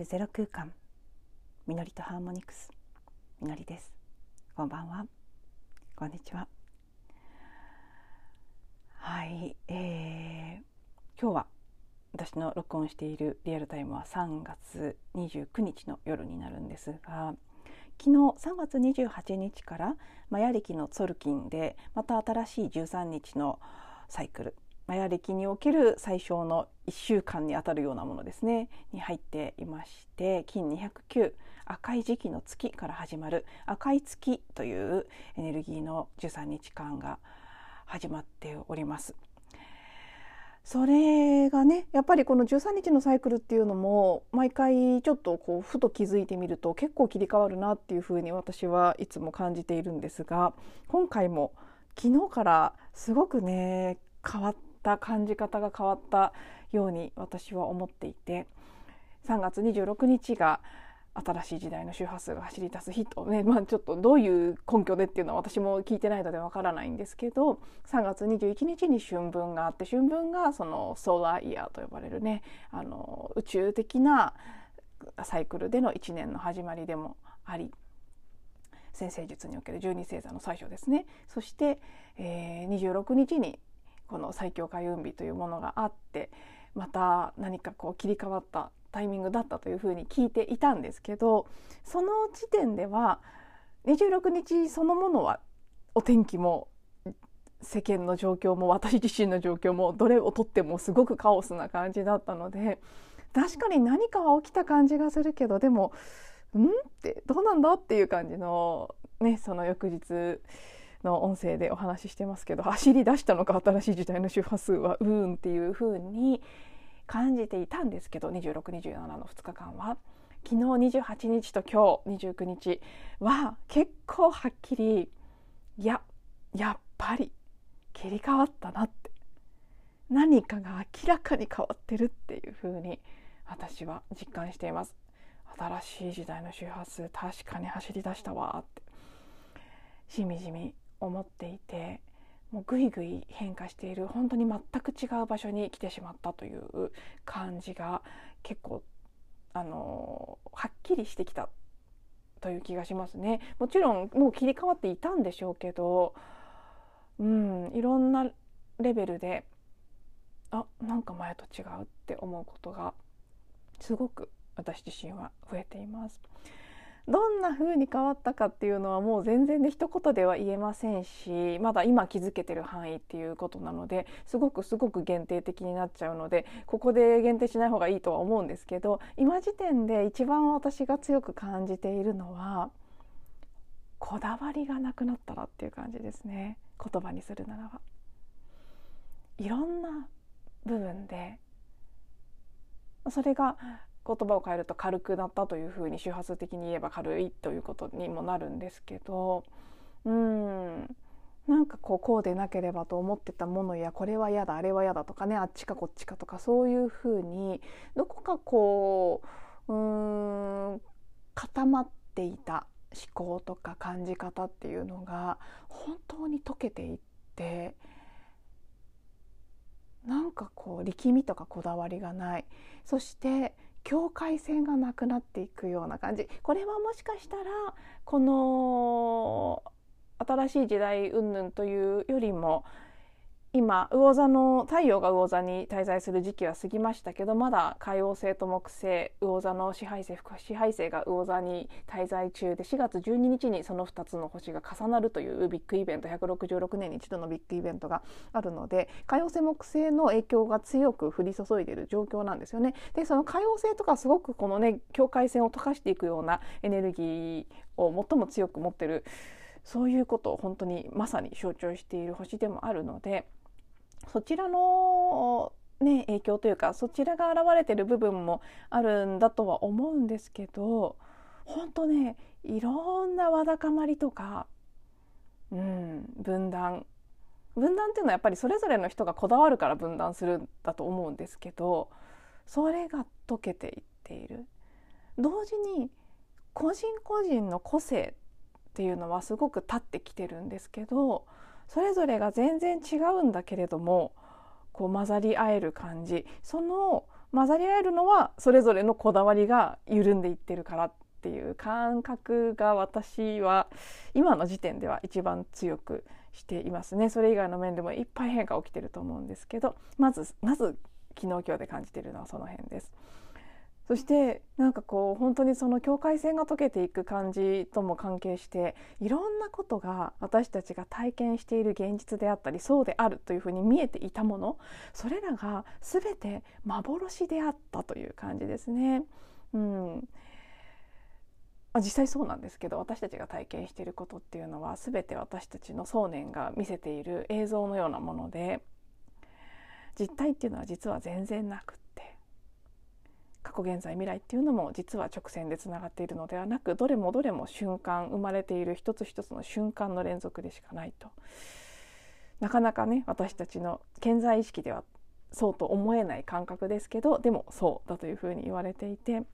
るゼロ空間。みのりとハーモニクス。みのりです。こんばんは。こんにちは。はい、えー、今日は私の録音しているリアルタイムは3月29日の夜になるんですが昨日3月28日からマヤ暦のツォルキンでまた新しい13日のサイクルマヤ暦における最小の1週間にあたるようなものですねに入っていまして金209赤い時期の月から始まる赤い月というエネルギーの13日間が始まっております。それがねやっぱりこの13日のサイクルっていうのも毎回ちょっとこうふと気づいてみると結構切り替わるなっていうふうに私はいつも感じているんですが今回も昨日からすごくね変わってった感じ方が変わったように私は思っていて3月26日が新しい時代の周波数が走り出す日とね、まあ、ちょっとどういう根拠でっていうのは私も聞いてないのでわからないんですけど3月21日に春分があって春分がそのソーラーイヤーと呼ばれるねあの宇宙的なサイクルでの1年の始まりでもあり先生術における十二星座の最初ですね。そして、えー、26日にこの最強開運日というものがあってまた何かこう切り替わったタイミングだったというふうに聞いていたんですけどその時点では26日そのものはお天気も世間の状況も私自身の状況もどれをとってもすごくカオスな感じだったので確かに何かは起きた感じがするけどでも「ん?」ってどうなんだ？っていう感じのねその翌日の音声でお話ししてますけど走り出したのか新しい時代の周波数はうーんっていう風に感じていたんですけど2627の2日間は。昨日28日と今日29日は結構はっきりいややっぱり切り替わったなって。何かが明らかに変わってるっていう風に私は実感しています。新しい時代の周波数確かに走り出したわって。しみじみ思っていてもうぐいぐい変化している本当に全く違う場所に来てしまったという感じが結構あのはっきりしてきたという気がしますね。もちろんもう切り替わっていたんでしょうけど、うん、いろんなレベルであなんか前と違うって思うことがすごく私自身は増えています。どんな風に変わったかっていうのはもう全然で一言では言えませんしまだ今気づけてる範囲っていうことなのですごくすごく限定的になっちゃうのでここで限定しない方がいいとは思うんですけど今時点で一番私が強く感じているのはこだわりがなくなったらっていう感じですね言葉にするならば。いろんな部分でそれが言葉を変えると軽くなったというふうに周波数的に言えば軽いということにもなるんですけどうん。なんかこうこうでなければと思ってたものやこれは嫌だあれは嫌だとかねあっちかこっちかとかそういうふうにどこかこううん固まっていた思考とか感じ方っていうのが本当に溶けていってなんかこう力みとかこだわりがない。そして境界線がなくなっていくような感じ。これはもしかしたらこの新しい時代云々というよりも今魚座の太陽が魚座に滞在する時期は過ぎましたけどまだ海王星と木星魚座の支配星支配星が魚座に滞在中で4月12日にその2つの星が重なるというビッグイベント166年に一度のビッグイベントがあるので海王星木星の影響が強く降り注いでいる状況なんですよね。でその海王星とかすごくこのね境界線を溶かしていくようなエネルギーを最も強く持ってるそういうことを本当にまさに象徴している星でもあるので。そちらのね、影響というかそちらが現れてる部分もあるんだとは思うんですけど本当ねいろんなわだかまりとか、うん、分断。分断っていうのはやっぱりそれぞれの人がこだわるから分断するんだと思うんですけどそれが解けていっている。同時に個人個人の個性っていうのはすごく立ってきてるんですけどそれぞれが全然違うんだけれどもこう混ざり合える感じその混ざり合えるのはそれぞれのこだわりが緩んでいってるからっていう感覚が私は今の時点では一番強くしていますねそれ以外の面でもいっぱい変化起きてると思うんですけどまずまず昨日今日で感じているのはその辺です。そしてなんかこう本当にその境界線が解けていく感じとも関係していろんなことが私たちが体験している現実であったりそうであるというふうに見えていたものそれらが全て幻であったという感じですね。うん実際そうなんですけど私たちが体験していることっていうのは全て私たちの想念が見せている映像のようなもので実体っていうのは実は全然なくて過去現在未来っていうのも実は直線でつながっているのではなくどれもどれも瞬間生まれている一つ一つの瞬間の連続でしかないと。なかなかね私たちの健在意識ではそうと思えない感覚ですけどでもそうだというふうに言われていて。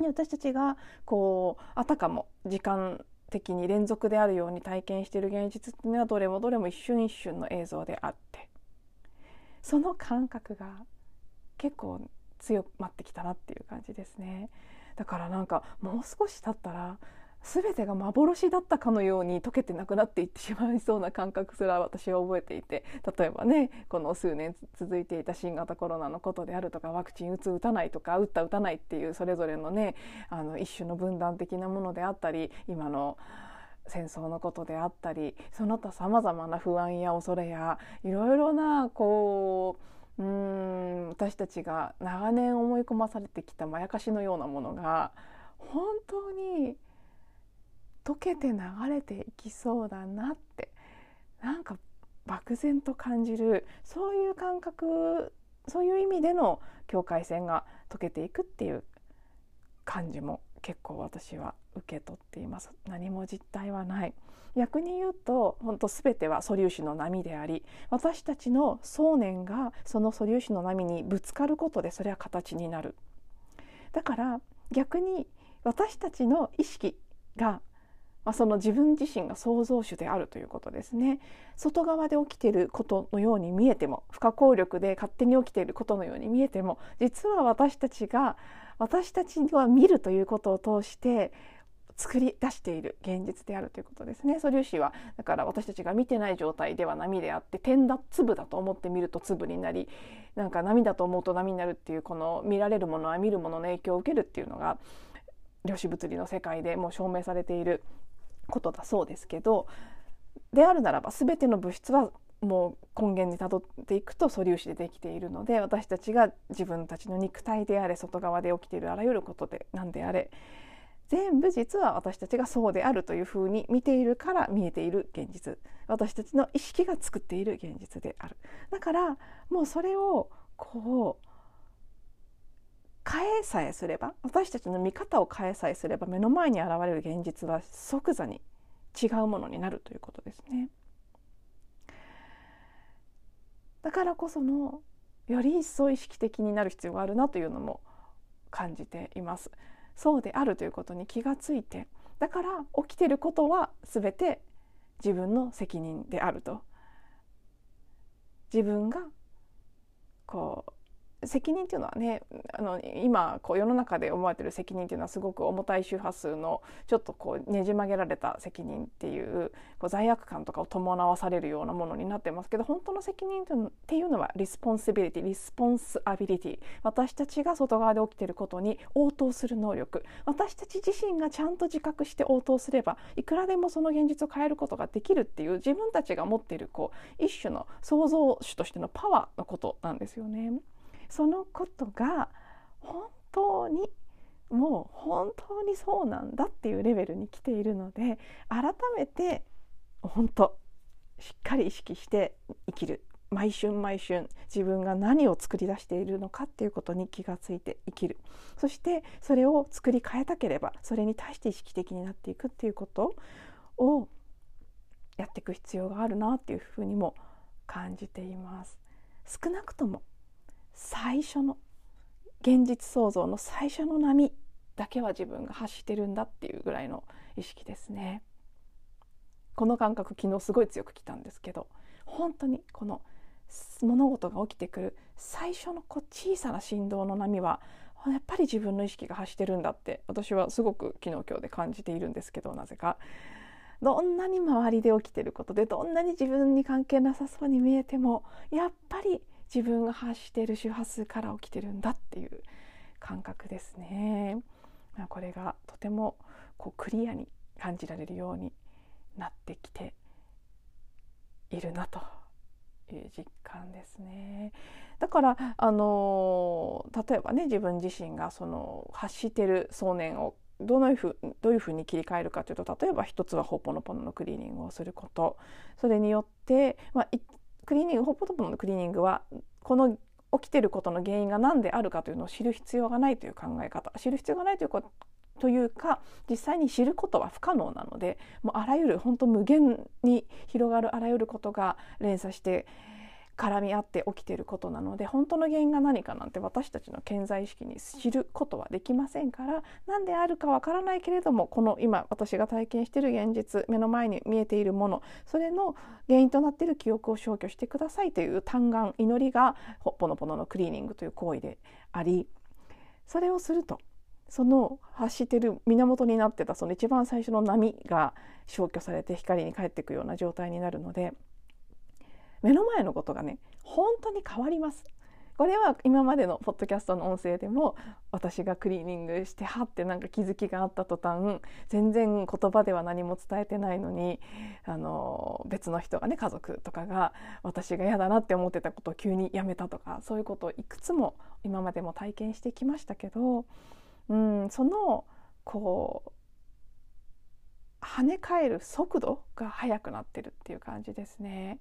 私たちがこうあたかも時間的に連続であるように体験している現実っていうのはどれもどれも一瞬一瞬の映像であって。その感覚が結構強まってきたなっていう感じですね。だからなんかもう少し経ったら全てが幻だったかのように溶けてなくなっていってしまいそうな感覚すら私は覚えていて例えばねこの数年続いていた新型コロナのことであるとかワクチン打つ打たないとか打った打たないっていうそれぞれのねあの一種の分断的なものであったり今の戦争のことであったりその他さまざまな不安や恐れやいろいろなこう私たちが長年思い込まされてきたまやかしのようなものが本当に溶けて流れていきそうだなってなんか漠然と感じるそういう感覚そういう意味での境界線が溶けていくっていう感じも結構私は受け取っています。何も実態はない。逆に言うと本当全ては素粒子の波であり私たちの想念がその素粒子の波にぶつかることでそれは形になる。だから逆に私たちの意識がまあ、その自分自身が創造主であるということですね。外側で起きていることのように見えても不可抗力で勝手に起きていることのように見えても実は私たちが私たちは見るということを通して作り出している現実であるということですね。素粒子はだから私たちが見てない状態では波であって点だ粒だと思って見ると粒になりなんか波だと思うと波になるっていうこの見られるものは見るものの影響を受けるっていうのが量子物理の世界でもう証明されていることだそうですけどであるならば全ての物質はもう根源にたどっていくと素粒子でできているので私たちが自分たちの肉体であれ外側で起きているあらゆることで何であれ全部実は私たちがそうであるというふうに見ているから見えている現実私たちの意識が作っている現実であるだ即もうそれをこう変えさえすれば私たちの見方を変えさえすれば目の前に現れる現実は即座に違うものになるということですね。だからこそのより一層意識的になる必要があるなというのも感じています。そうであるということに気がついてだから起きてることは全て自分の責任であると。自分がこう責任っていうのはねあの今こう世の中で思われてる責任っていうのはすごく重たい周波数のちょっとこうねじ曲げられた責任っていうこう罪悪感とかを伴わされるようなものになってますけど本当の責任っていうのは responsibility response ability 私たちが外側で起きてることに応答する能力私たち自身がちゃんと自覚して応答すればいくらでもその現実を変えることができるっていう自分たちが持っているこう一種の創造主としてのパワーのことなんですよね。そのことが本当にもう本当にそうなんだっていうレベルに来ているので改めて本当しっかり意識して生きる毎春毎春自分が何を作り出しているのかっていうことに気がついて生きるそしてそれを作り変えたければそれに対して意識的になっていくっていうことをやっていく必要があるなっていうふうにも感じています。少なくとも最初の現実創造の最初の波だけは自分が発してるんだっていうぐらいの意識ですね。この感覚昨日すごい強くきたんですけど本当にこの物事が起きてくる最初のこう小さな振動の波はやっぱり自分の意識が発してるんだって私はすごく昨日今日で感じているんですけどなぜか。どんなに周りで起きてることでどんなに自分に関係なさそうに見えてもやっぱり自分が発してる周波数から起きてるんだっていう感覚ですね。これがとてもこうクリアに感じられるようになってきているなという実感ですね。だからあの例えばね自分自身がその発してる想念をどのふどういうふうに切り替えるかというと例えば一つはホッポノポノのクリーニングをすることそれによって、まあ、クリーニングホッポトポトのクリーニングはこの起きてることの原因が何であるかというのを知る必要がないという考え方。知る必要がないというこというか実際に知ることは不可能なのでもうあらゆる本当無限に広がるあらゆることが連鎖して絡み合って起きていることなので本当の原因が何かなんて私たちの健在意識に知ることはできませんから何であるかわからないけれどもこの今私が体験している現実目の前に見えているものそれの原因となっている記憶を消去してくださいという嘆願祈りがポノポノのクリーニングという行為でありそれをするとその発してる源になってたその一番最初の波が消去されて光に返っていくような状態になるので目の前のことがね本当に変わりますこれは今までのポッドキャストの音声でも私がクリーニングしてはってなんか気づきがあった途端全然言葉では何も伝えてないのにあの別の人がね家族とかが私が嫌だなって思ってたことを急にやめたとかそういうことをいくつも今までも体験してきましたけど、うん、そのこう跳ね返る速度が速くなってるっていう感じですね。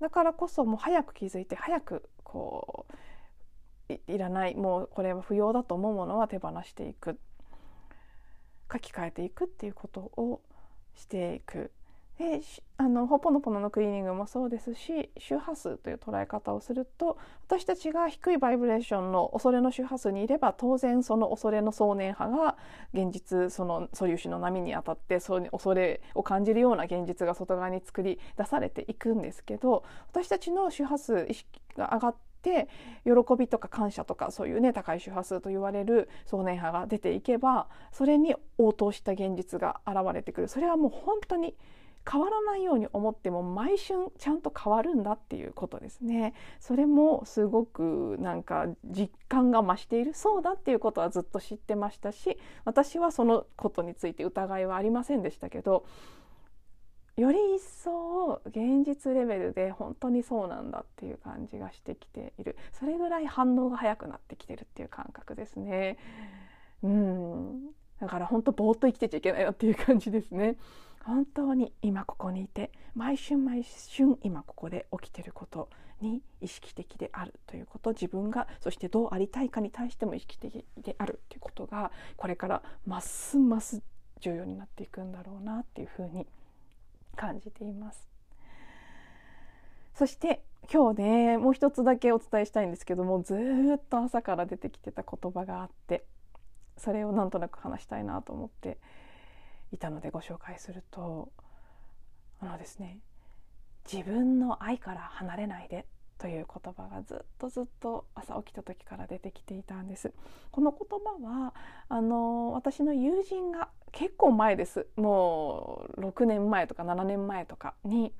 だからこそもう早く気づいて早くこういらないもうこれは不要だと思うものは手放していく。書き換えていくっていうことをしていく。であのホポノポノのクリーニングもそうですし周波数という捉え方をすると私たちが低いバイブレーションの恐れの周波数にいれば当然その恐れの想念波が現実その素粒子の波に当たってそう恐れを感じるような現実が外側に作り出されていくんですけど私たちの周波数意識が上がって喜びとか感謝とかそういうね高い周波数と言われる想念波が出ていけばそれに応答した現実が現れてくる。それはもう本当に変わらないように思っても毎春ちゃんと変わるんだっていうことですね。それもすごくなんか実感が増している。そうだっていうことはずっと知ってましたし私はそのことについて疑いはありませんでしたけどより一層現実レベルで本当にそうなんだっていう感じがしてきている。それぐらい反応が早くなってきてるっていう感覚ですね。うん。だから本当ぼーっと生きてちゃいけないなっていう感じですね。本当に今ここにいて毎春毎春今ここで起きてることに意識的であるということ自分がそしてどうありたいかに対しても意識的であるということがこれからますます重要になっていくんだろうなっていうふうに感じています。そして今日ねもう一つだけお伝えしたいんですけどもずっと朝から出てきてた言葉があってそれをなんとなく話したいなと思っていたのでご紹介するとあのですね自分の愛から離れないでという言葉がずっとずっと朝起きた時から出てきていたんです。この言葉はあの私の友人が結構前です。もう6年前とか7年前とかに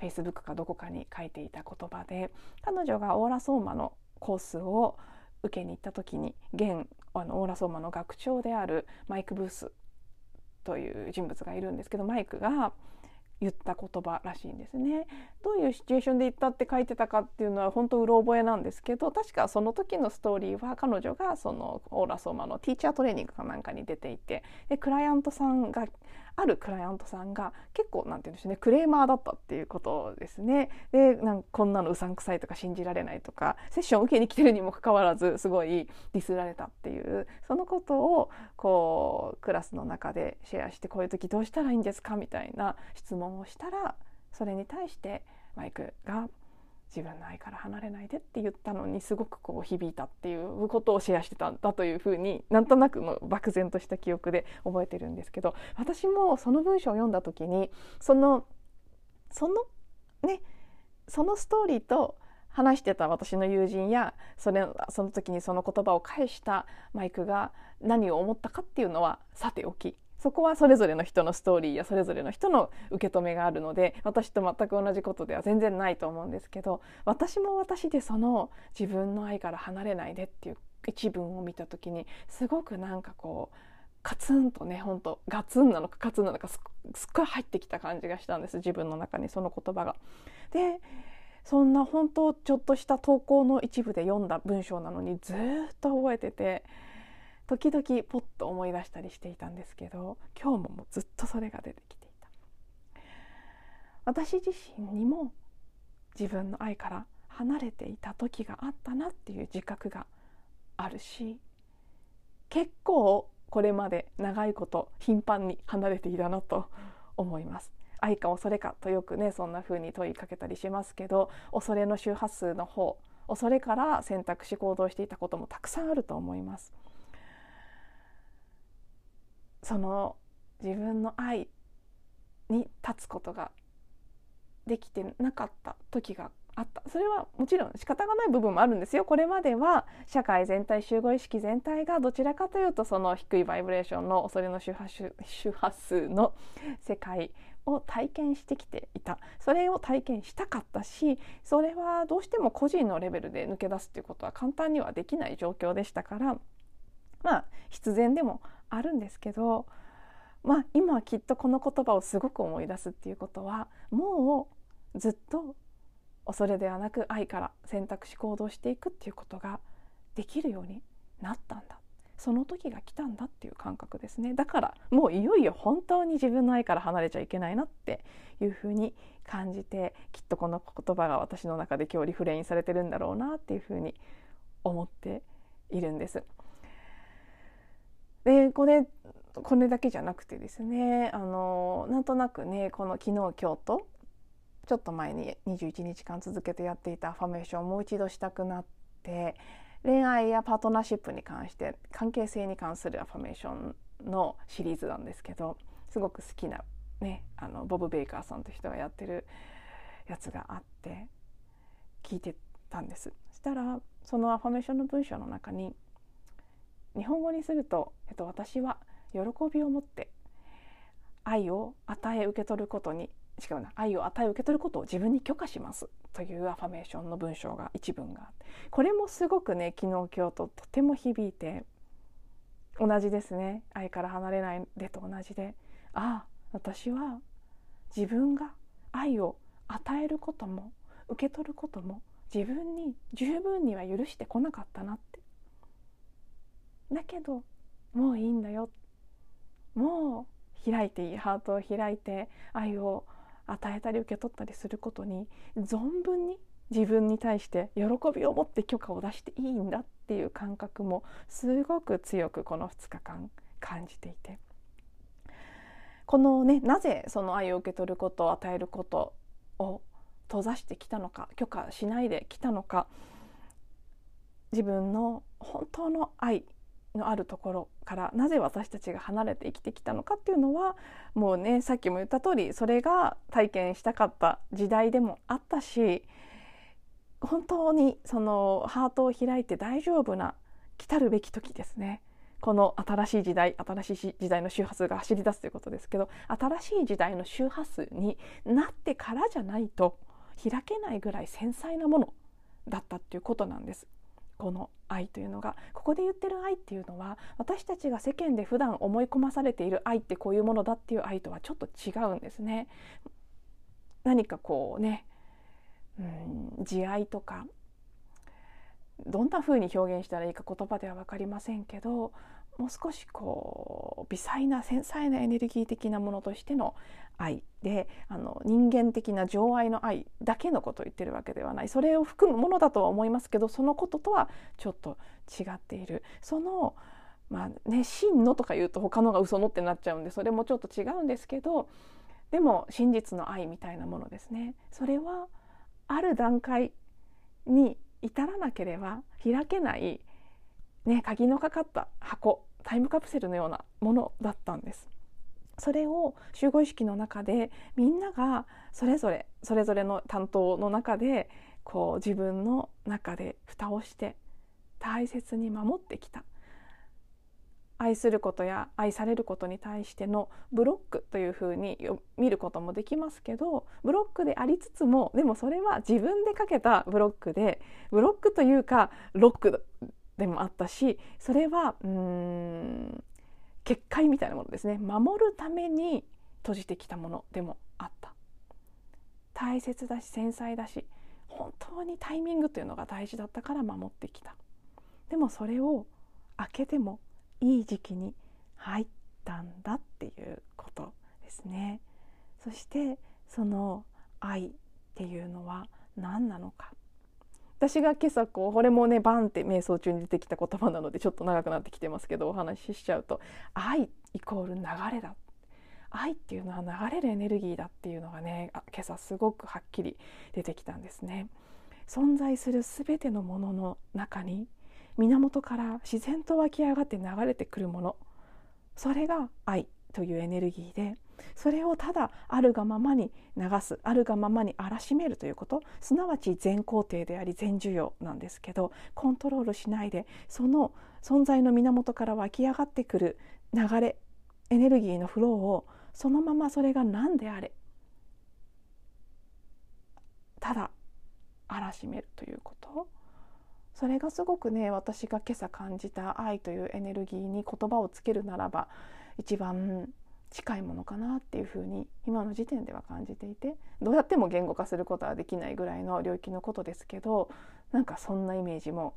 Facebook かどこかに書いていた言葉で彼女がオーラソーマのコースを受けに行った時に現あのオーラソーマの学長であるマイク・ブースという人物がいるんですけどマイクが。言った言葉らしいんですね。どういうシチュエーションで言ったって書いてたかっていうのは本当うろ覚えなんですけど確かその時のストーリーは彼女がそのオーラソーマのティーチャートレーニングかなんかに出ていてでクライアントさんがあるクライアントさんが結構なんて言うんでしょうねクレーマーだったっていうことですね。でなんこんなのうさんくさいとか信じられないとかセッション受けに来てるにもかかわらずすごいディスられたっていうそのことをこうクラスの中でシェアしてこういう時どうしたらいいんですかみたいな質問をしたらそれに対してマイクが自分の愛から離れないでって言ったのにすごくこう響いたっていうことをシェアしてたんだというふうになんとなくの漠然とした記憶で覚えてるんですけど私もその文章を読んだ時にそのそのねそのストーリーと話してた私の友人やそれその時にその言葉を返したマイクが何を思ったかっていうのはさておきそこはそれぞれの人のストーリーやそれぞれの人の受け止めがあるので私と全く同じことでは全然ないと思うんですけど私も私でその自分の愛から離れないでっていう一文を見た時にすごくなんかこうカツンとねほんとガツンなのかカツンなのかすっごい入ってきた感じがしたんです自分の中にその言葉が。でそんな本当ちょっとした投稿の一部で読んだ文章なのにずっと覚えてて時々ポッと思い出したりしていたんですけど今日ももうずっとそれが出てきていた。私自身にも自分の愛から離れていた時があったなっていう自覚があるし結構これまで長いこと頻繁に離れていたなと思います。愛か恐れかとよくねそんな風に問いかけたりしますけど恐れの周波数の方恐れから選択し行動していたこともたくさんあると思います。その自分の愛に立つことができてなかった時があった。それはもちろん仕方がない部分もあるんですよ。これまでは社会全体集合意識全体がどちらかというとその低いバイブレーションの恐れの周波周波数の世界を体験してきていたそれを体験したかったしそれはどうしても個人のレベルで抜け出すっていうことは簡単にはできない状況でしたからまあ必然でもあるんですけどまあ今はきっとこの言葉をすごく思い出すっていうことはもうずっと恐れではなく愛から選択し行動していくっていうことができるようになったんだその時が来たんだっていう感覚ですねだからもういよいよ本当に自分の愛から離れちゃいけないなっていうふうに感じてきっとこの言葉が私の中で今日リフレインされてるんだろうなっていうふうに思っているんです。でこれこれだけじゃなくてですねあのなんとなくねこの昨日今日とちょっと前に21日間続けてやっていたアファメーションをもう一度したくなって恋愛やパートナーシップに関して関係性に関するアファメーションのシリーズなんですけどすごく好きな、ね、あのボブ・ベイカーさんという人がやってるやつがあって聞いてたんです。そしたらそのアファメーションの文章の中に日本語にすると、えっと、私は喜びを持って愛を与え受け取ることに違うな愛を与え受け取ることを自分に許可しますというアファメーションの文章が一文があってこれもすごくね昨日今日ととても響いて同じですね愛から離れないでと同じでああ私は自分が愛を与えることも受け取ることも自分に十分には許してこなかったなってだけどもういいんだよ。もう開いていいハートを開いて愛を与えたり受け取ったりすることに存分に自分に対して喜びを持って許可を出していいんだっていう感覚もすごく強くこの2日間感じていて。このねなぜその愛を受け取ることを与えることを閉ざしてきたのか許可しないできたのか自分の本当の愛のあるところからなぜ私たちが離れて生きてきたのかっていうのはもうねさっきも言った通りそれが体験したかった時代でもあったし本当にそのハートを開いて大丈夫な来たるべき時ですね。この新しい時代新しい時代の周波数が走り出すということですけど新しい時代の周波数になってからじゃないと開けないぐらい繊細なものだったっていうことなんです。この愛というのがここで言ってる愛っていうのは私たちが世間で普段思い込まされている愛ってこういうものだっていう愛とはちょっと違うんですね。何かこうね、うん、慈愛とかどんな風に表現したらいいか言葉では分かりませんけどもう少しこう微細な繊細なエネルギー的なものとしての愛であの人間的な情愛の愛だけのことを言ってるわけではない。それを含むものだとは思いますけどそのこととはちょっと違っている。そのまあね真のとか言うと他のが嘘のってなっちゃうんでそれもちょっと違うんですけどでも真実の愛みたいなものですね。それはある段階に至らなければ開けないね、鍵のかかった箱タイムカプセルのようなものだったんです。それを集合意識の中でみんながそれぞれそれぞれの担当の中でこう自分の中で蓋をして大切に守ってきた。愛することや愛されることに対してのブロックというふうに見ることもできますけどブロックでありつつもでもそれは自分でかけたブロックでブロックというかロックでもあったしそれはうん結界みたいなものですね。守るために閉じてきたものでもあった。大切だし繊細だし本当にタイミングというのが大事だったから守ってきた。でもそれを開けてもいい時期に入ったんだっていうことですね。そしてその愛っていうのは何なのか。私が今朝こうこれもねバンって瞑想中に出てきた言葉なのでちょっと長くなってきてますけどお話ししちゃうと愛イコール流れだ。愛っていうのは流れるエネルギーだっていうのがね今朝すごくはっきり出てきたんですね。存在する全てのものの中に源から自然と湧き上がって流れてくるもの。それが愛というエネルギーでそれをただあるがままに流すあるがままに荒らしめるということ。すなわち全肯定であり全需要なんですけどコントロールしないでその存在の源から湧き上がってくる流れエネルギーのフローをそのままそれが何であれただ荒らしめるということ。それがすごくね私が今朝感じた愛というエネルギーに言葉をつけるならば一番近いものかなっていうふうに今の時点では感じていてどうやっても言語化することはできないぐらいの領域のことですけどなんかそんなイメージも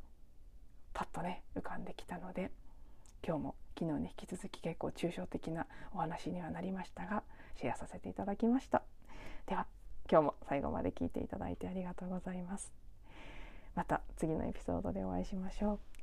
パッとね浮かんできたので今日も昨日に引き続き結構抽象的なお話にはなりましたがシェアさせていただきました。では今日も最後まで聞いていただいてありがとうございます。また次のエピソードでお会いしましょう。